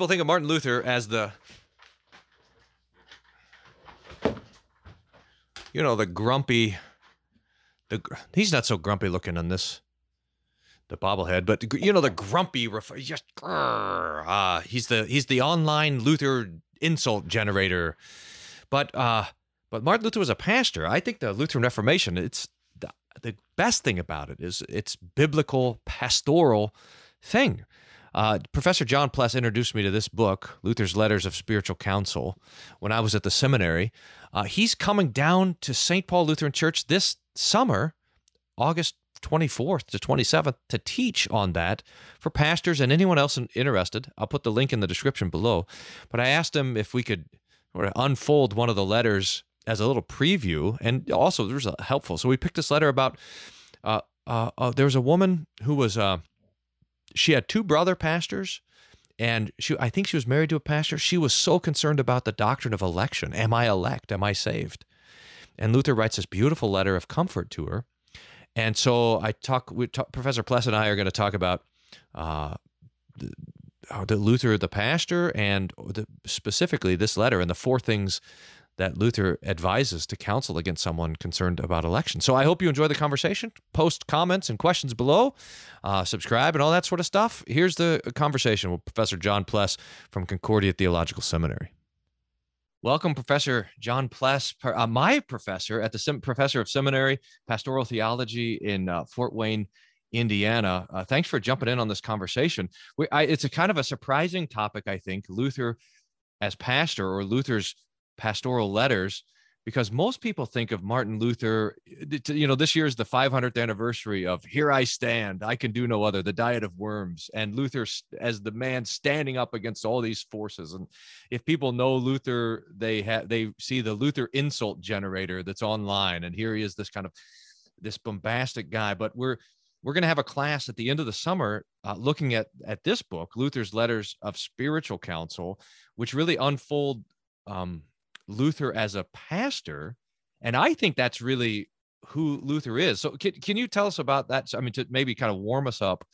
people think of Martin Luther as the you know the grumpy the he's not so grumpy looking on this the bobblehead but you know the grumpy just uh, he's the he's the online Luther insult generator. But uh but Martin Luther was a pastor. I think the Lutheran Reformation it's the, the best thing about it is it's biblical pastoral thing uh, Professor John Pless introduced me to this book, Luther's Letters of Spiritual Counsel, when I was at the seminary. Uh, he's coming down to St. Paul Lutheran Church this summer, August 24th to 27th, to teach on that for pastors and anyone else interested. I'll put the link in the description below. But I asked him if we could unfold one of the letters as a little preview, and also there was helpful. So we picked this letter about. Uh, uh, uh there was a woman who was uh, she had two brother pastors and she I think she was married to a pastor. She was so concerned about the doctrine of election. Am I elect? Am I saved? And Luther writes this beautiful letter of comfort to her. And so I talk, we talk Professor Pless and I are going to talk about uh, the, the Luther, the pastor, and the, specifically this letter and the four things that Luther advises to counsel against someone concerned about election. So I hope you enjoy the conversation. Post comments and questions below, uh, subscribe, and all that sort of stuff. Here's the conversation with Professor John Pless from Concordia Theological Seminary. Welcome, Professor John Pless, uh, my professor at the Sem- Professor of Seminary, Pastoral Theology in uh, Fort Wayne, Indiana. Uh, thanks for jumping in on this conversation. We, I, it's a kind of a surprising topic, I think. Luther as pastor or Luther's pastoral letters because most people think of Martin Luther. You know, this year is the 500th anniversary of "Here I Stand, I Can Do No Other," the Diet of Worms, and Luther as the man standing up against all these forces. And if people know Luther, they have they see the Luther insult generator that's online, and here he is, this kind of this bombastic guy. But we're we're going to have a class at the end of the summer uh, looking at at this book, Luther's Letters of Spiritual Counsel, which really unfold. Um, Luther as a pastor. And I think that's really who Luther is. So can, can you tell us about that? I mean, to maybe kind of warm us up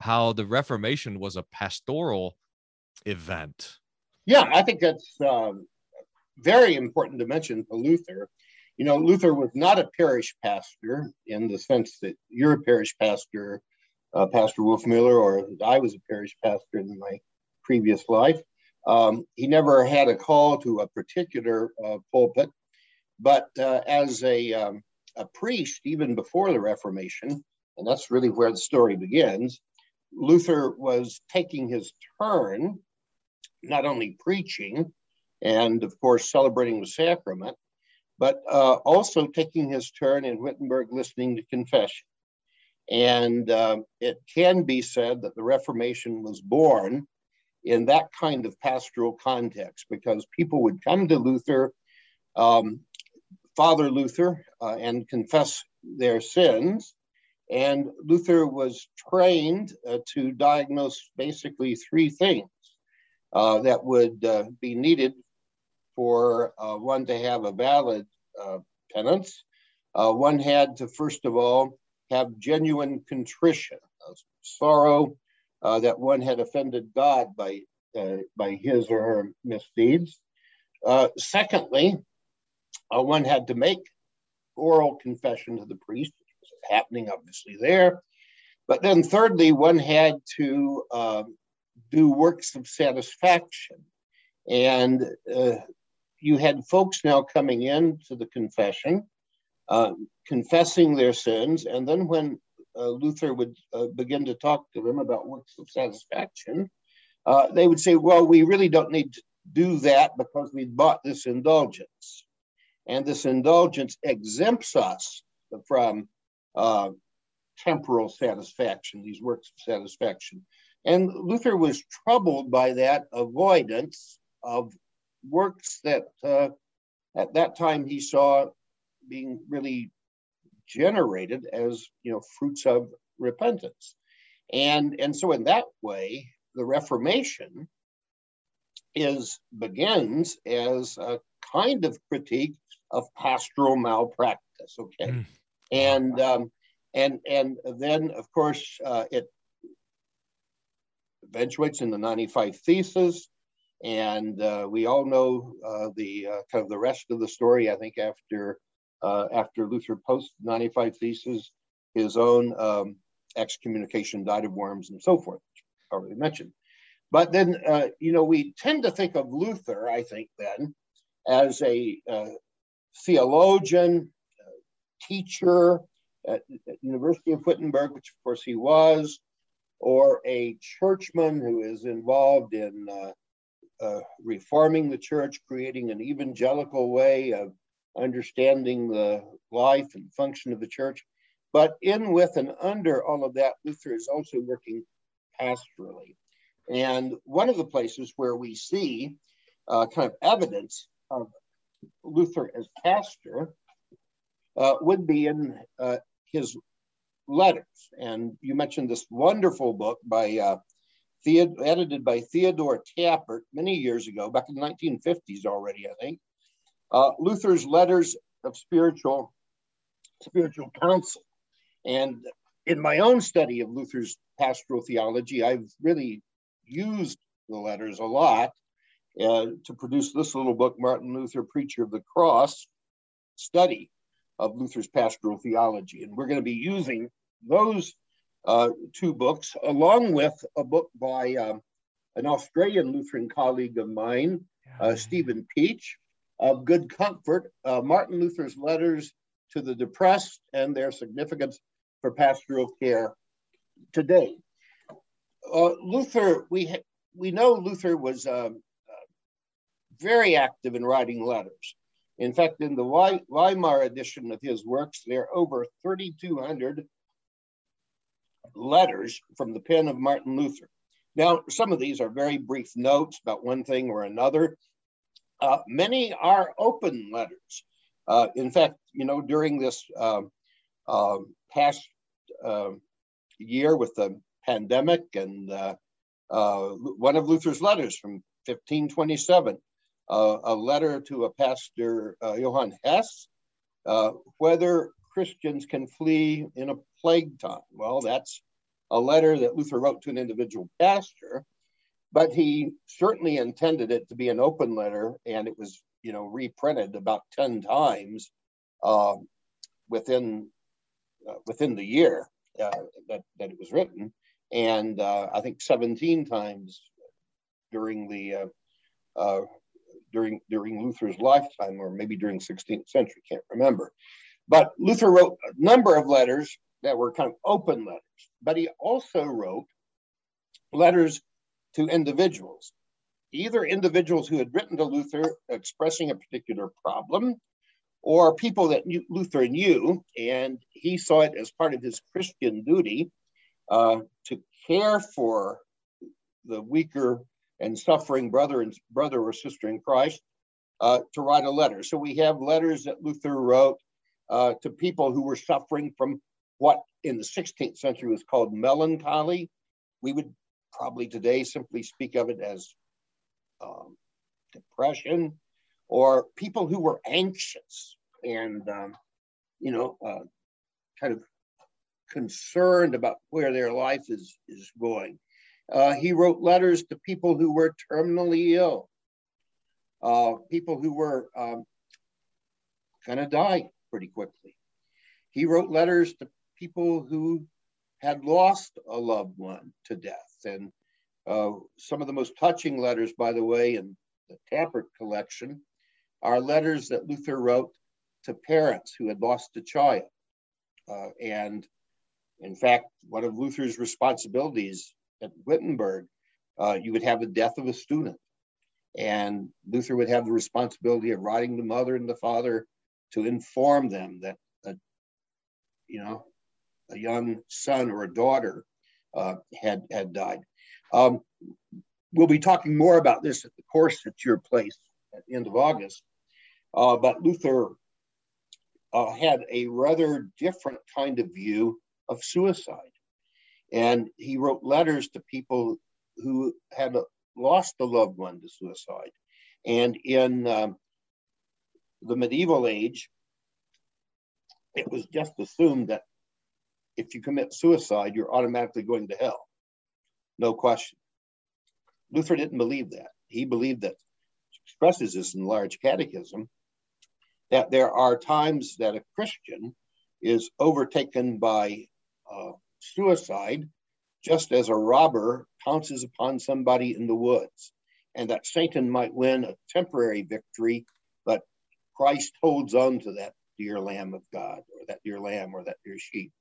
how the Reformation was a pastoral event. Yeah, I think that's um, very important to mention for Luther. You know, Luther was not a parish pastor in the sense that you're a parish pastor, uh, Pastor Wolfmueller, or I was a parish pastor in my previous life. Um, he never had a call to a particular uh, pulpit, but uh, as a, um, a priest, even before the Reformation, and that's really where the story begins, Luther was taking his turn, not only preaching and, of course, celebrating the sacrament, but uh, also taking his turn in Wittenberg listening to confession. And um, it can be said that the Reformation was born in that kind of pastoral context because people would come to Luther, um, Father Luther, uh, and confess their sins. And Luther was trained uh, to diagnose basically three things uh, that would uh, be needed for uh, one to have a valid uh, penance. one had to, first of all, have genuine contrition, sorrow uh, that one had offended God by, uh, by his or her misdeeds. Uh, secondly, uh, one had to make oral confession to the priest, which was happening obviously there. But then thirdly, one had to um, do works of satisfaction. And uh, you had folks now coming in to the confession, uh, confessing their sins, and then when Luther would uh, begin to talk to them about works of satisfaction, uh, they would say, well, we really don't need to do that because we bought this indulgence. And this indulgence exempts us from uh, temporal satisfaction, these works of satisfaction. And Luther was troubled by that avoidance of works that uh, at that time he saw being really generated as you know fruits of repentance and and so in that way the reformation is begins as a kind of critique of pastoral malpractice okay mm. and um, and and then of course uh, it eventuates in the 95 thesis And uh, we all know uh, the uh, kind of the rest of the story. I think after after Luther posted 95 Theses, his own um, excommunication Diet of Worms and so forth, already mentioned. But then, uh, you know, we tend to think of Luther, I think, then, as a uh, theologian, teacher at, at University of Wittenberg, which of course he was, or a churchman who is involved in uh, uh, reforming the church, creating an evangelical way of understanding the life and function of the church. But in with and under all of that, Luther is also working pastorally. And one of the places where we see uh, kind of evidence of Luther as pastor uh, would be in uh, his letters. And you mentioned this wonderful book by uh, edited by Theodore Tappert many years ago, back in the 1950s already, I think. Uh, Luther's letters of spiritual spiritual counsel. And in my own study of Luther's pastoral theology, I've really used the letters a lot uh, to produce this little book, Martin Luther, Preacher of the Cross Study of Luther's pastoral theology. And we're going to be using those uh, two books, along with a book by um, an Australian Lutheran colleague of mine, uh, Stephen Pietsch, of Good Comfort, uh, Martin Luther's Letters to the Depressed and Their Significance for Pastoral Care Today. Uh, Luther, we, we know Luther was um, uh, very active in writing letters. In fact, in the Weimar edition of his works, there are over 3,200 letters from the pen of Martin Luther. Now, some of these are very brief notes about one thing or another. Uh, many are open letters. Uh, in fact, you know, during this uh, past um, year with the pandemic and uh, uh, one of Luther's letters from 1527, uh, a letter to a pastor, Johann Hess, whether Christians can flee in a plague time. Well, that's a letter that Luther wrote to an individual pastor, but he certainly intended it to be an open letter, and it was, you know, reprinted about ten times uh, within uh, within the year uh, that that it was written, and uh, I think seventeen times during the uh, uh, during during Luther's lifetime, or maybe during 16th century, can't remember. But Luther wrote a number of letters that were kind of open letters, but he also wrote letters to individuals, either individuals who had written to Luther expressing a particular problem, or people that knew, Luther knew, and he saw it as part of his Christian duty uh, to care for the weaker and suffering brother and brother or sister in Christ uh, to write a letter. So we have letters that Luther wrote uh, to people who were suffering from what in the 16th century was called melancholy. We would probably today simply speak of it as um, depression or people who were anxious and, um, you know, uh, kind of concerned about where their life is, is going. Uh, he wrote letters to people who were terminally ill, uh, people who were um, going to die pretty quickly. He wrote letters to people who had lost a loved one to death. And uh, some of the most touching letters, by the way, in the Tappert collection are letters that Luther wrote to parents who had lost a child. Uh, and in fact, one of Luther's responsibilities at Wittenberg, uh, you would have the death of a student. And Luther would have the responsibility of writing the mother and the father to inform them that, uh, you know, a young son or a daughter uh, had had died. Um, we'll be talking more about this at the course at your place at the end of August. Uh, but Luther uh, had a rather different kind of view of suicide. And he wrote letters to people who had lost a loved one to suicide. And in um, the medieval age, it was just assumed that if you commit suicide, you're automatically going to hell. No question. Luther didn't believe that. he believed that expresses this in large catechism that there are times that a Christian is overtaken by uh, suicide just as a robber pounces upon somebody in the woods, and that Satan might win a temporary victory, but Christ holds on to that dear lamb of God, or that dear lamb, or that dear sheep,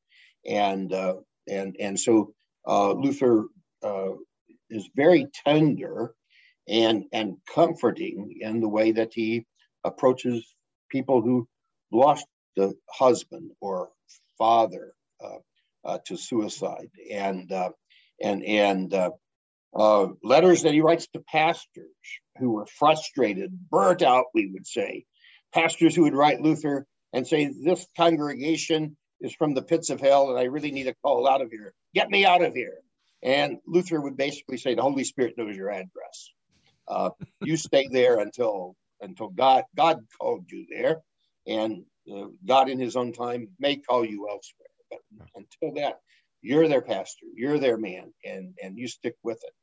and uh, and and so uh, Luther uh, is very tender and and comforting in the way that he approaches people who lost the husband or father uh, uh, to suicide, and uh, and and uh, uh, letters that he writes to pastors who were frustrated, burnt out, we would say, pastors who would write Luther and say, "This congregation is from the pits of hell, and I really need a call out of here. Get me out of here." And Luther would basically say, "The Holy Spirit knows your address. Uh, you stay there until until God God called you there, and uh, God in His own time may call you elsewhere. But until that, you're their pastor, you're their man, and and you stick with it.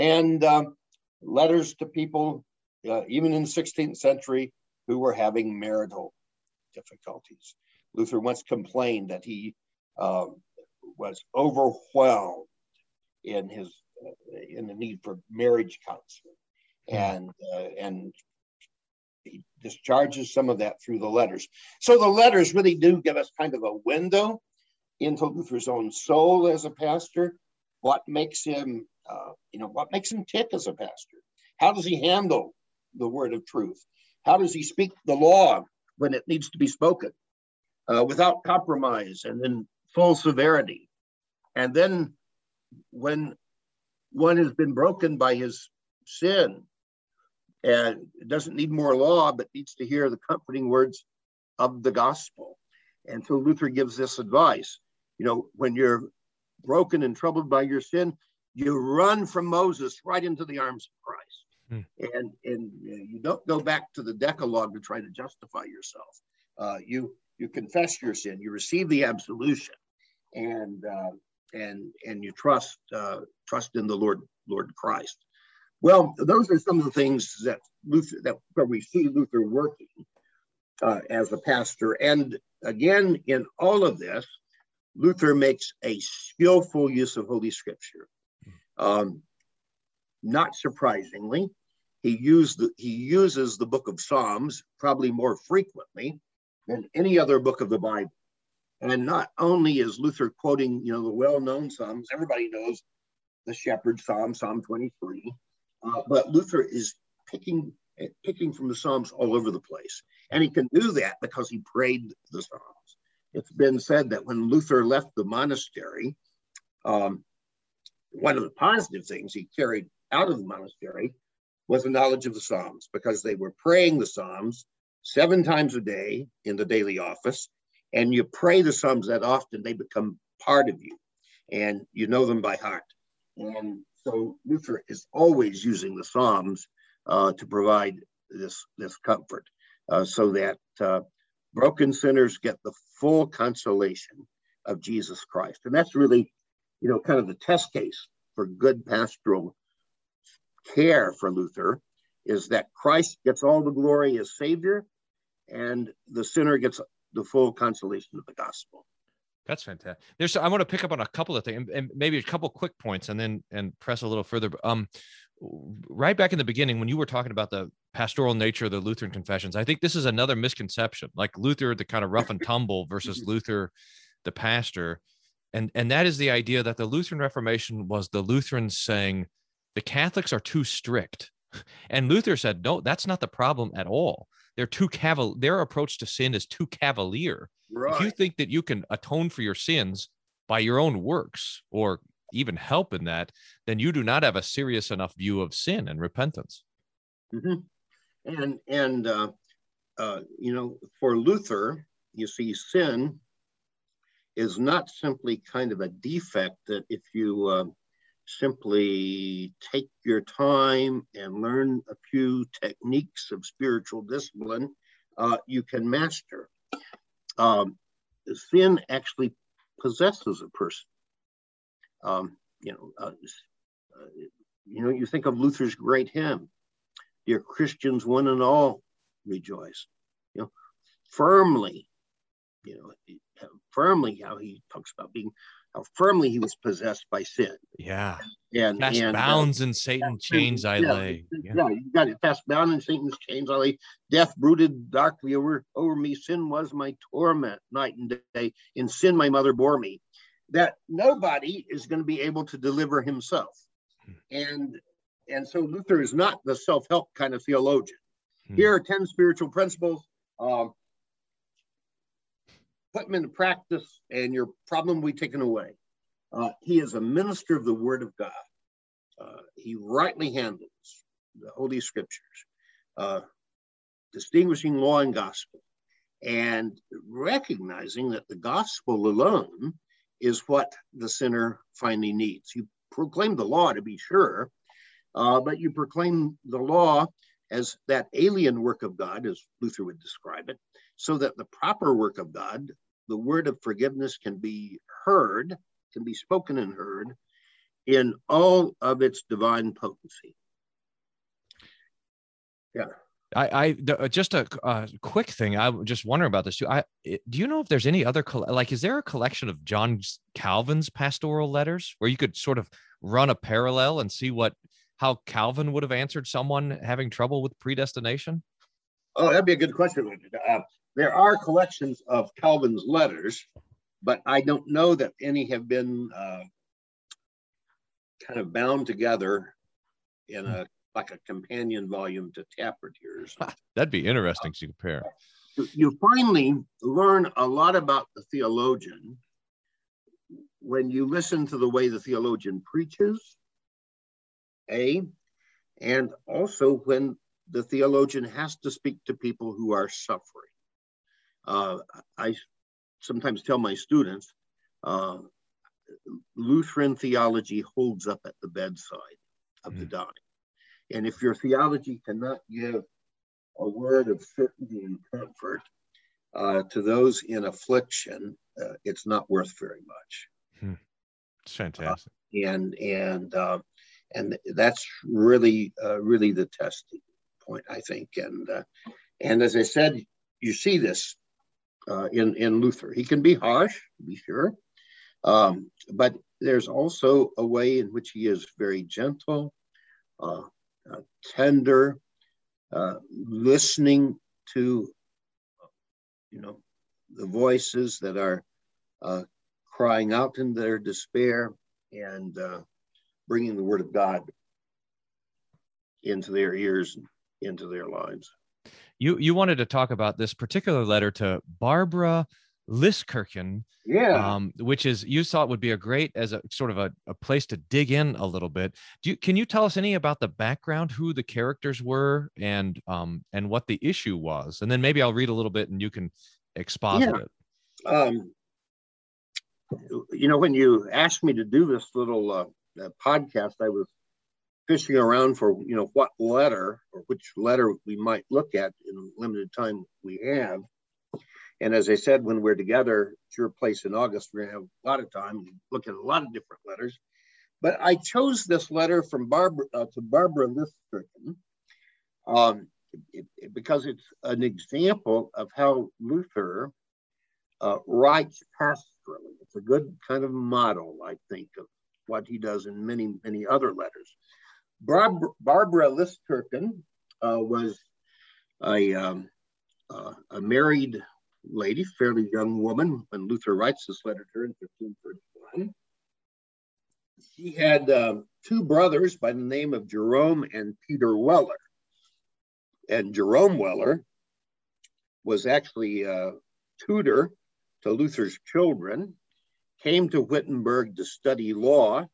And um, letters to people, uh, even in the 16th century, who were having marital difficulties. Luther once complained that he uh, was overwhelmed in his uh, in the need for marriage counseling, hmm. and uh, and he discharges some of that through the letters. So the letters really do give us kind of a window into Luther's own soul as a pastor. What makes him, uh, you know, what makes him tick as a pastor? How does he handle the word of truth? How does he speak the law when it needs to be spoken uh, without compromise and in full severity? And then when one has been broken by his sin, and doesn't need more law, but needs to hear the comforting words of the gospel. And so Luther gives this advice. You know, when you're broken and troubled by your sin, you run from Moses right into the arms of Christ. Hmm. And, and you don't go back to the Decalogue to try to justify yourself. Uh, you, you confess your sin, you receive the absolution, and, uh, and, and you trust, uh, trust in the Lord, Lord Christ. Well, those are some of the things that Luther that where we see Luther working uh, as a pastor. And again, in all of this, Luther makes a skillful use of Holy Scripture. Um, not surprisingly, he used the, he uses the book of Psalms probably more frequently than any other book of the Bible. And not only is Luther quoting, you know, the well-known Psalms, everybody knows the Shepherd Psalm, Psalm 23, uh, but Luther is picking picking from the Psalms all over the place. And he can do that because he prayed the Psalms. It's been said that when Luther left the monastery, um, one of the positive things he carried out of the monastery was the knowledge of the Psalms because they were praying the Psalms seven times a day in the daily office. And you pray the Psalms that often, they become part of you and you know them by heart. And so Luther is always using the Psalms uh, to provide this, this comfort uh, so that uh, broken sinners get the full consolation of Jesus Christ. And that's really, you know, kind of the test case for good pastoral care for Luther is that Christ gets all the glory as Savior and the sinner gets the full consolation of the gospel. That's fantastic. There's I want to pick up on a couple of things and maybe a couple quick points and then and press a little further. Um, right back in the beginning when you were talking about the pastoral nature of the Lutheran confessions, I think this is another misconception. Like Luther, the kind of rough and tumble versus Luther, the pastor, and and that is the idea that the Lutheran Reformation was the Lutherans saying the Catholics are too strict, and Luther said no, that's not the problem at all. They're too caval. Their approach to sin is too cavalier Right. If you think that you can atone for your sins by your own works or even help in that, then you do not have a serious enough view of sin and repentance. Mm-hmm. And and uh, uh, you know, for Luther, you see, sin is not simply kind of a defect that if you uh, simply take your time and learn a few techniques of spiritual discipline, uh, you can master um, sin actually possesses a person. Um, you know, uh, uh, you know, you think of Luther's great hymn, dear Christians, one and all rejoice. You know, firmly, you know, firmly how he talks about being how firmly he was possessed by sin. Yeah. And Fast and, uh, bounds in Satan chains I yeah, lay. Yeah. Yeah. you got it. Fast bound in Satan's chains I lay. Death brooded darkly over, over me. Sin was my torment night and day. In sin my mother bore me. That nobody is going to be able to deliver himself. Hmm. And and so Luther is not the self-help kind of theologian. Hmm. Here are 10 spiritual principles. Um, put them into practice and your problem will be taken away. Uh, he is a minister of the word of God. Uh, he rightly handles the Holy Scriptures, uh, distinguishing law and gospel, and recognizing that the gospel alone is what the sinner finally needs. You proclaim the law to be sure, uh, but you proclaim the law as that alien work of God, as Luther would describe it, so that the proper work of God, the word of forgiveness, can be heard, can be spoken and heard in all of its divine potency. Yeah. I, I uh, just a uh, quick thing. I just wondering about this too. I do you know if there's any other like is there a collection of John Calvin's pastoral letters where you could sort of run a parallel and see what how Calvin would have answered someone having trouble with predestination? Oh, that'd be a good question. Uh, there are collections of Calvin's letters, but I don't know that any have been uh, kind of bound together in a like a companion volume to Tappert here. That'd be interesting to compare. You finally learn a lot about the theologian when you listen to the way the theologian preaches, A, and also when the theologian has to speak to people who are suffering. Uh, I sometimes tell my students uh, Lutheran theology holds up at the bedside of the Mm. dying. And if your theology cannot give a word of certainty and comfort uh, to those in affliction, uh, it's not worth very much. It's fantastic. And and uh, and that's really uh, really the testing point, I think. And uh, and as I said, you see this uh, in in Luther. He can be harsh, to be sure, um, but there's also a way in which he is very gentle, uh, uh, tender, uh, listening to you know the voices that are uh, crying out in their despair and bringing the word of God into their ears, into their lives. You you wanted to talk about this particular letter to Barbara Lisskirchen, Yeah. um, which is you thought would be a great as a sort of a, a place to dig in a little bit. Do you can you tell us any about the background, who the characters were, and um and what the issue was, and then maybe I'll read a little bit and you can exposit Yeah. it. um, you know, when you asked me to do this little uh, uh, podcast, I was fishing around for, you know, what letter or which letter we might look at in the limited time we have. And as I said, when we're together at your place in August, we're to have a lot of time look at a lot of different letters. But I chose this letter from Barbara uh, to Barbara Lisskirchen um, it- it- because it's an example of how Luther uh, writes pastorally. It's a good kind of model, I think, of what he does in many, many other letters. Barb- Barbara Lisskirchen uh, was a, um, uh, a married lady, fairly young woman, when Luther writes this letter to her in 1531. She had um, two brothers by the name of Jerome and Peter Weller. And Jerome Weller was actually a tutor to Luther's children, came to Wittenberg to study law,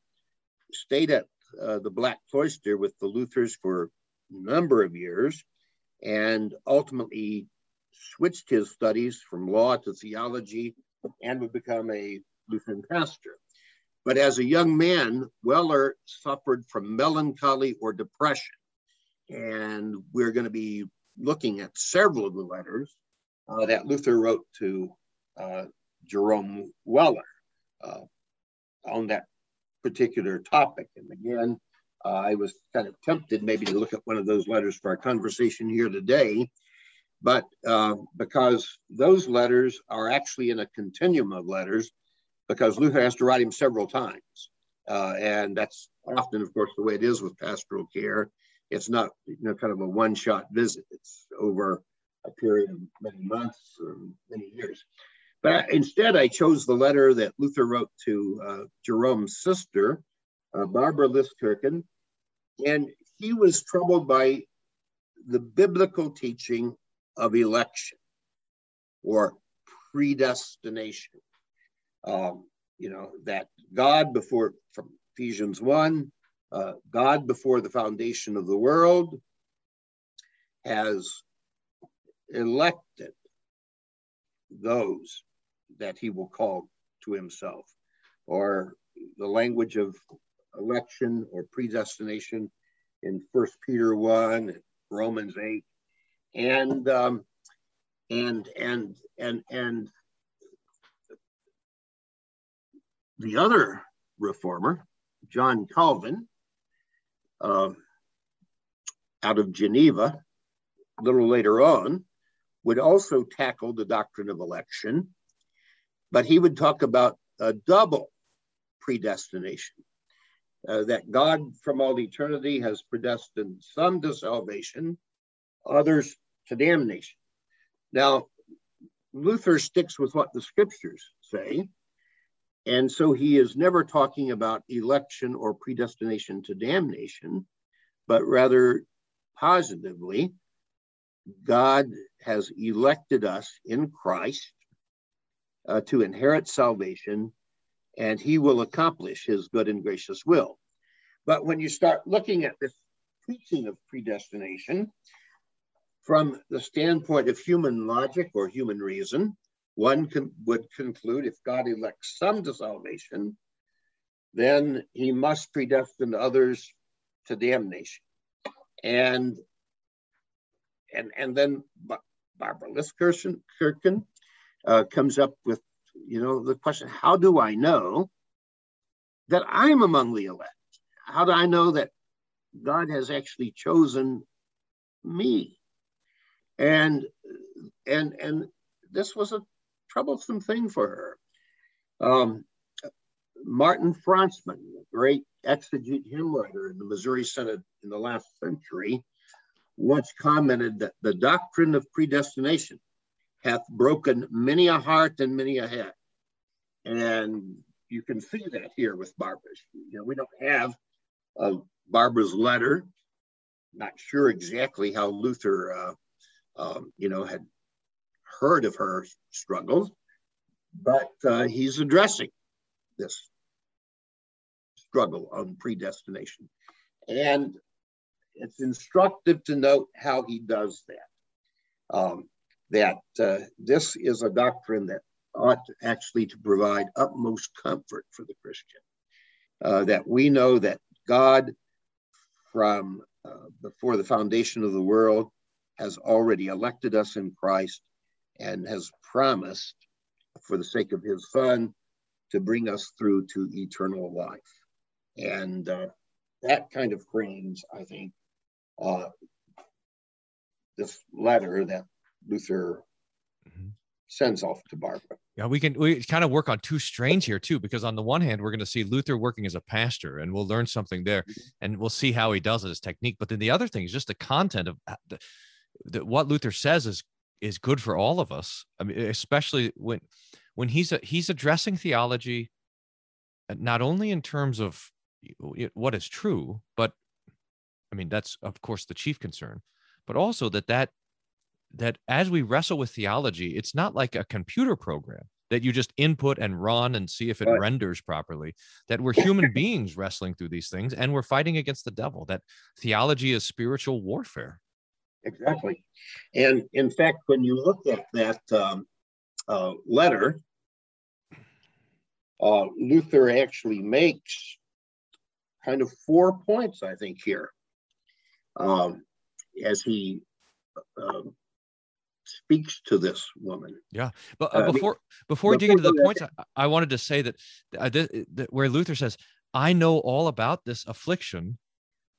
stayed at uh, the Black Cloister with the Luthers for a number of years, and ultimately switched his studies from law to theology and would become a Lutheran pastor. But as a young man, Weller suffered from melancholy or depression. And we're going to be looking at several of the letters uh, that Luther wrote to uh, Jerome Weller uh, on that particular topic. And again, Uh, I was kind of tempted maybe to look at one of those letters for our conversation here today, but uh, because those letters are actually in a continuum of letters, because Luther has to write him several times. Uh, and that's often, of course, the way it is with pastoral care. It's not, you know, kind of a one-shot visit. It's over a period of many months or many years. But instead, I chose the letter that Luther wrote to uh, Jerome's sister, uh, Barbara Lisskirchen, and he was troubled by the biblical teaching of election or predestination. Um, you know, that God before, from Ephesians 1, uh, God before the foundation of the world has elected those that he will call to himself, or the language of election or predestination in First Peter 1, Romans 8, and um, and and and and the other reformer, John Calvin, uh, out of Geneva, a little later on, would also tackle the doctrine of election, but he would talk about a double predestination. Uh, that God from all eternity has predestined some to salvation, others to damnation. Now, Luther sticks with what the scriptures say, and so he is never talking about election or predestination to damnation, but rather positively, God has elected us in Christ uh, to inherit salvation, and he will accomplish his good and gracious will. But when you start looking at this teaching of predestination from the standpoint of human logic or human reason, one can, would conclude if God elects some to salvation, then he must predestine others to damnation. And and and then Barbara Lisskirchen uh, comes up with you know the question: How do I know that I'm among the elect? How do I know that God has actually chosen me? And and and this was a troublesome thing for her. Um, Martin Franzmann, great exegete hymn writer in the Missouri Synod in the last century, once commented that the doctrine of predestination hath broken many a heart and many a head. And you can see that here with Barbara's. You know, we don't have Barbara's letter. Not sure exactly how Luther, uh, um, you know, had heard of her struggles, but uh, he's addressing this struggle on predestination. And it's instructive to note how he does that. Um, that uh, this is a doctrine that ought actually to provide utmost comfort for the Christian. Uh, that we know that God, from uh, before the foundation of the world, has already elected us in Christ and has promised, for the sake of his son, to bring us through to eternal life. And uh, that kind of frames, I think, uh, this letter that Luther mm-hmm. sends off to Barbara. Yeah, we can we kind of work on two strains here too, because on the one hand, we're going to see Luther working as a pastor, and we'll learn something there, mm-hmm. and we'll see how he does it, his technique. But then the other thing is just the content of uh, the, the, what Luther says is is good for all of us. I mean, especially when when he's a, he's addressing theology, uh, not only in terms of what is true, but I mean that's of course the chief concern, but also that that that as we wrestle with theology, it's not like a computer program that you just input and run and see if it right. renders properly. That we're human beings wrestling through these things and we're fighting against the devil. That theology is spiritual warfare. Exactly. And in fact, when you look at that um, uh, letter, uh, Luther actually makes kind of four points, I think, here um, as he uh, speaks to this woman. Yeah, but uh, uh before before we dig into the points, I, I, wanted to say that, uh, that where Luther says, "I know all about this affliction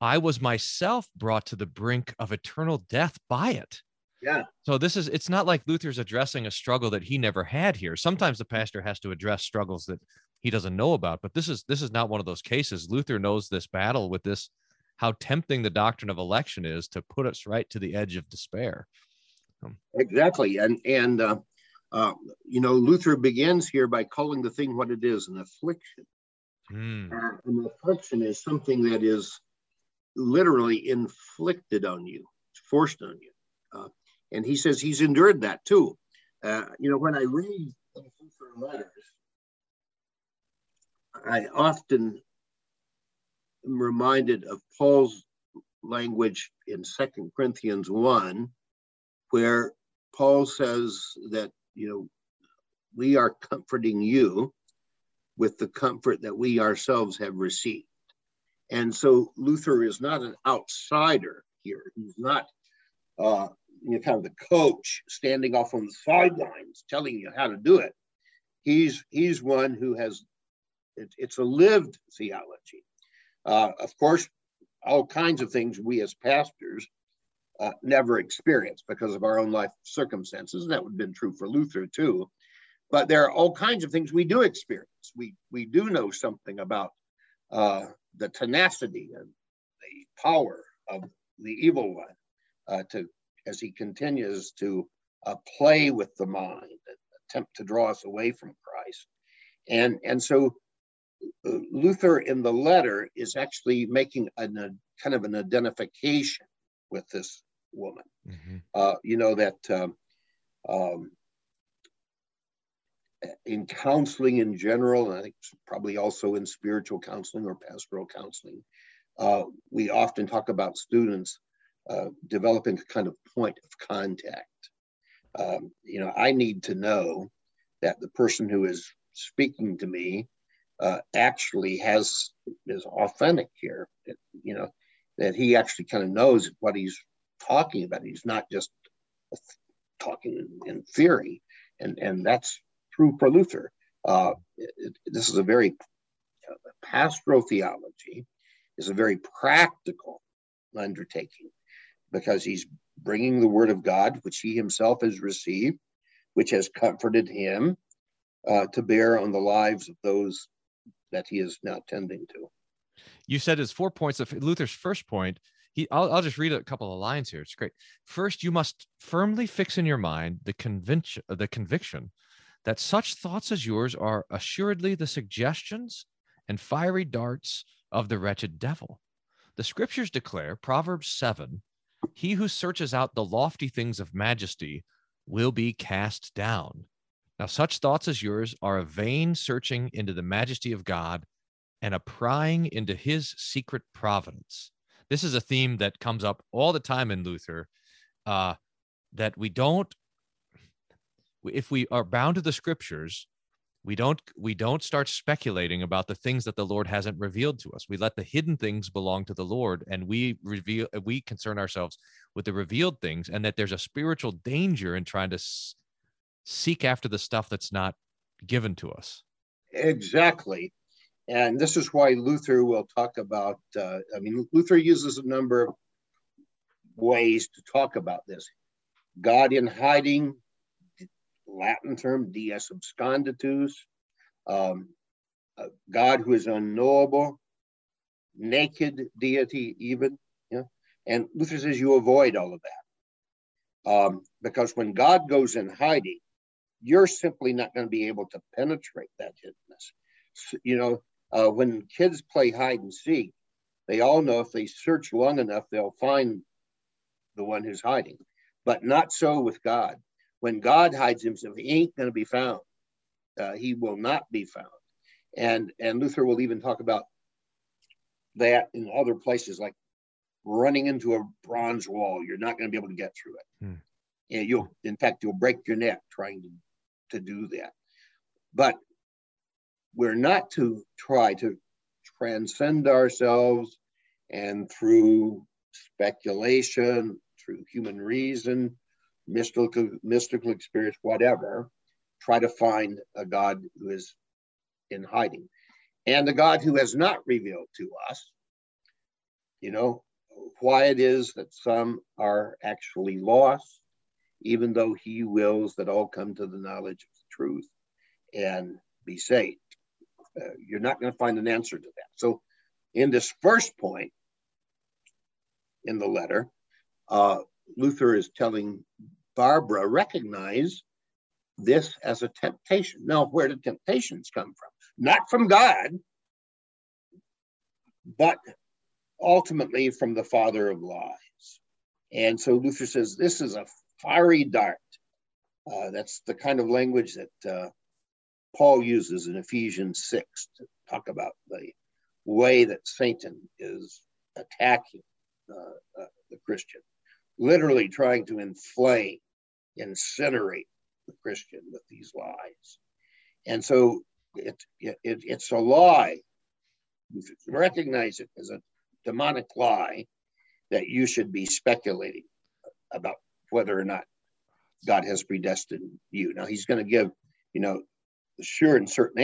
I was myself brought to the brink of eternal death by it. Yeah. So this is it's not like Luther's addressing a struggle that he never had here. Sometimes the pastor has to address struggles that he doesn't know about, but this is this is not one of those cases. Luther knows this battle with this how tempting the doctrine of election is to put us right to the edge of despair. Exactly. And and uh, uh, you know, Luther begins here by calling the thing what it is, an affliction. Mm. Uh, an affliction is something that is literally inflicted on you, forced on you. Uh, and he says he's endured that too. Uh, you know, when I read the letters, I often am reminded of Paul's language in Second Corinthians 1, where Paul says that, you know, we are comforting you with the comfort that we ourselves have received. And so Luther is not an outsider here. He's not uh, you know, kind of the coach standing off on the sidelines telling you how to do it. He's he's one who has it, it's a lived theology. Uh, of course, all kinds of things we as pastors uh, never experienced because of our own life circumstances. And that would have been true for Luther too. But there are all kinds of things we do experience. We we do know something about uh, the tenacity and the power of the evil one uh, to as he continues to uh, play with the mind and attempt to draw us away from Christ. And, and so uh, Luther in the letter is actually making a kind of an identification with this woman. Mm-hmm. Uh, you know, that um, um, in counseling in general, and I think probably also in spiritual counseling or pastoral counseling, uh, we often talk about students uh, developing a kind of point of contact. Um, you know, I need to know that the person who is speaking to me uh, actually has is authentic here. It, you know, that he actually kind of knows what he's talking about. He's not just talking in, theory, and and that's true for Luther. Uh, it, this is a very uh, pastoral theology is a very practical undertaking because he's bringing the word of God, which he himself has received, which has comforted him uh, to bear on the lives of those that he is now tending to. You said his four points of Luther's first point. He, I'll, I'll just read a couple of lines here. It's great. First, you must firmly fix in your mind the conviction, the conviction that such thoughts as yours are assuredly the suggestions and fiery darts of the wretched devil. The scriptures declare, Proverbs 7, he who searches out the lofty things of majesty will be cast down. Now, such thoughts as yours are a vain searching into the majesty of God and a prying into his secret providence. This is a theme that comes up all the time in Luther uh, that we don't, if we are bound to the scriptures, we don't we don't start speculating about the things that the lord hasn't revealed to us. We let the hidden things belong to the lord and we reveal we concern ourselves with the revealed things and that there's a spiritual danger in trying to s- seek after the stuff that's not given to us. Exactly and this is why luther will talk about uh, i mean luther uses a number of ways to talk about this god in hiding Latin term, Deus absconditus, um, God who is unknowable, naked deity, even. Yeah? And Luther says you avoid all of that. Um, because when God goes in hiding, you're simply not going to be able to penetrate that hiddenness. So, you know, uh, when kids play hide and seek, they all know if they search long enough, they'll find the one who's hiding. But not so with God when God hides himself, he ain't going to be found. Uh, he will not be found. And and Luther will even talk about that in other places, like running into a bronze wall. You're not going to be able to get through it. Hmm. And you'll, in fact, you'll break your neck trying to, to do that. But we're not to try to transcend ourselves and through speculation, through human reason, mystical, mystical experience, whatever, try to find a God who is in hiding. And a God who has not revealed to us, you know, why it is that some are actually lost, even though he wills that all come to the knowledge of the truth and be saved. Uh, you're not going to find an answer to that. So, in this first point in the letter, uh, Luther is telling Barbara, recognize this as a temptation. Now, where do temptations come from? Not from God, but ultimately from the father of lies. And so Luther says this is a fiery dart. Uh, that's the kind of language that uh, Paul uses in Ephesians 6 to talk about the way that Satan is attacking uh, uh the Christian, literally trying to inflame, incinerate the Christian with these lies. And so it, it, it's a lie. You Recognize it as a demonic lie that you should be speculating about whether or not God has predestined you. Now he's going to give, you know, sure and certain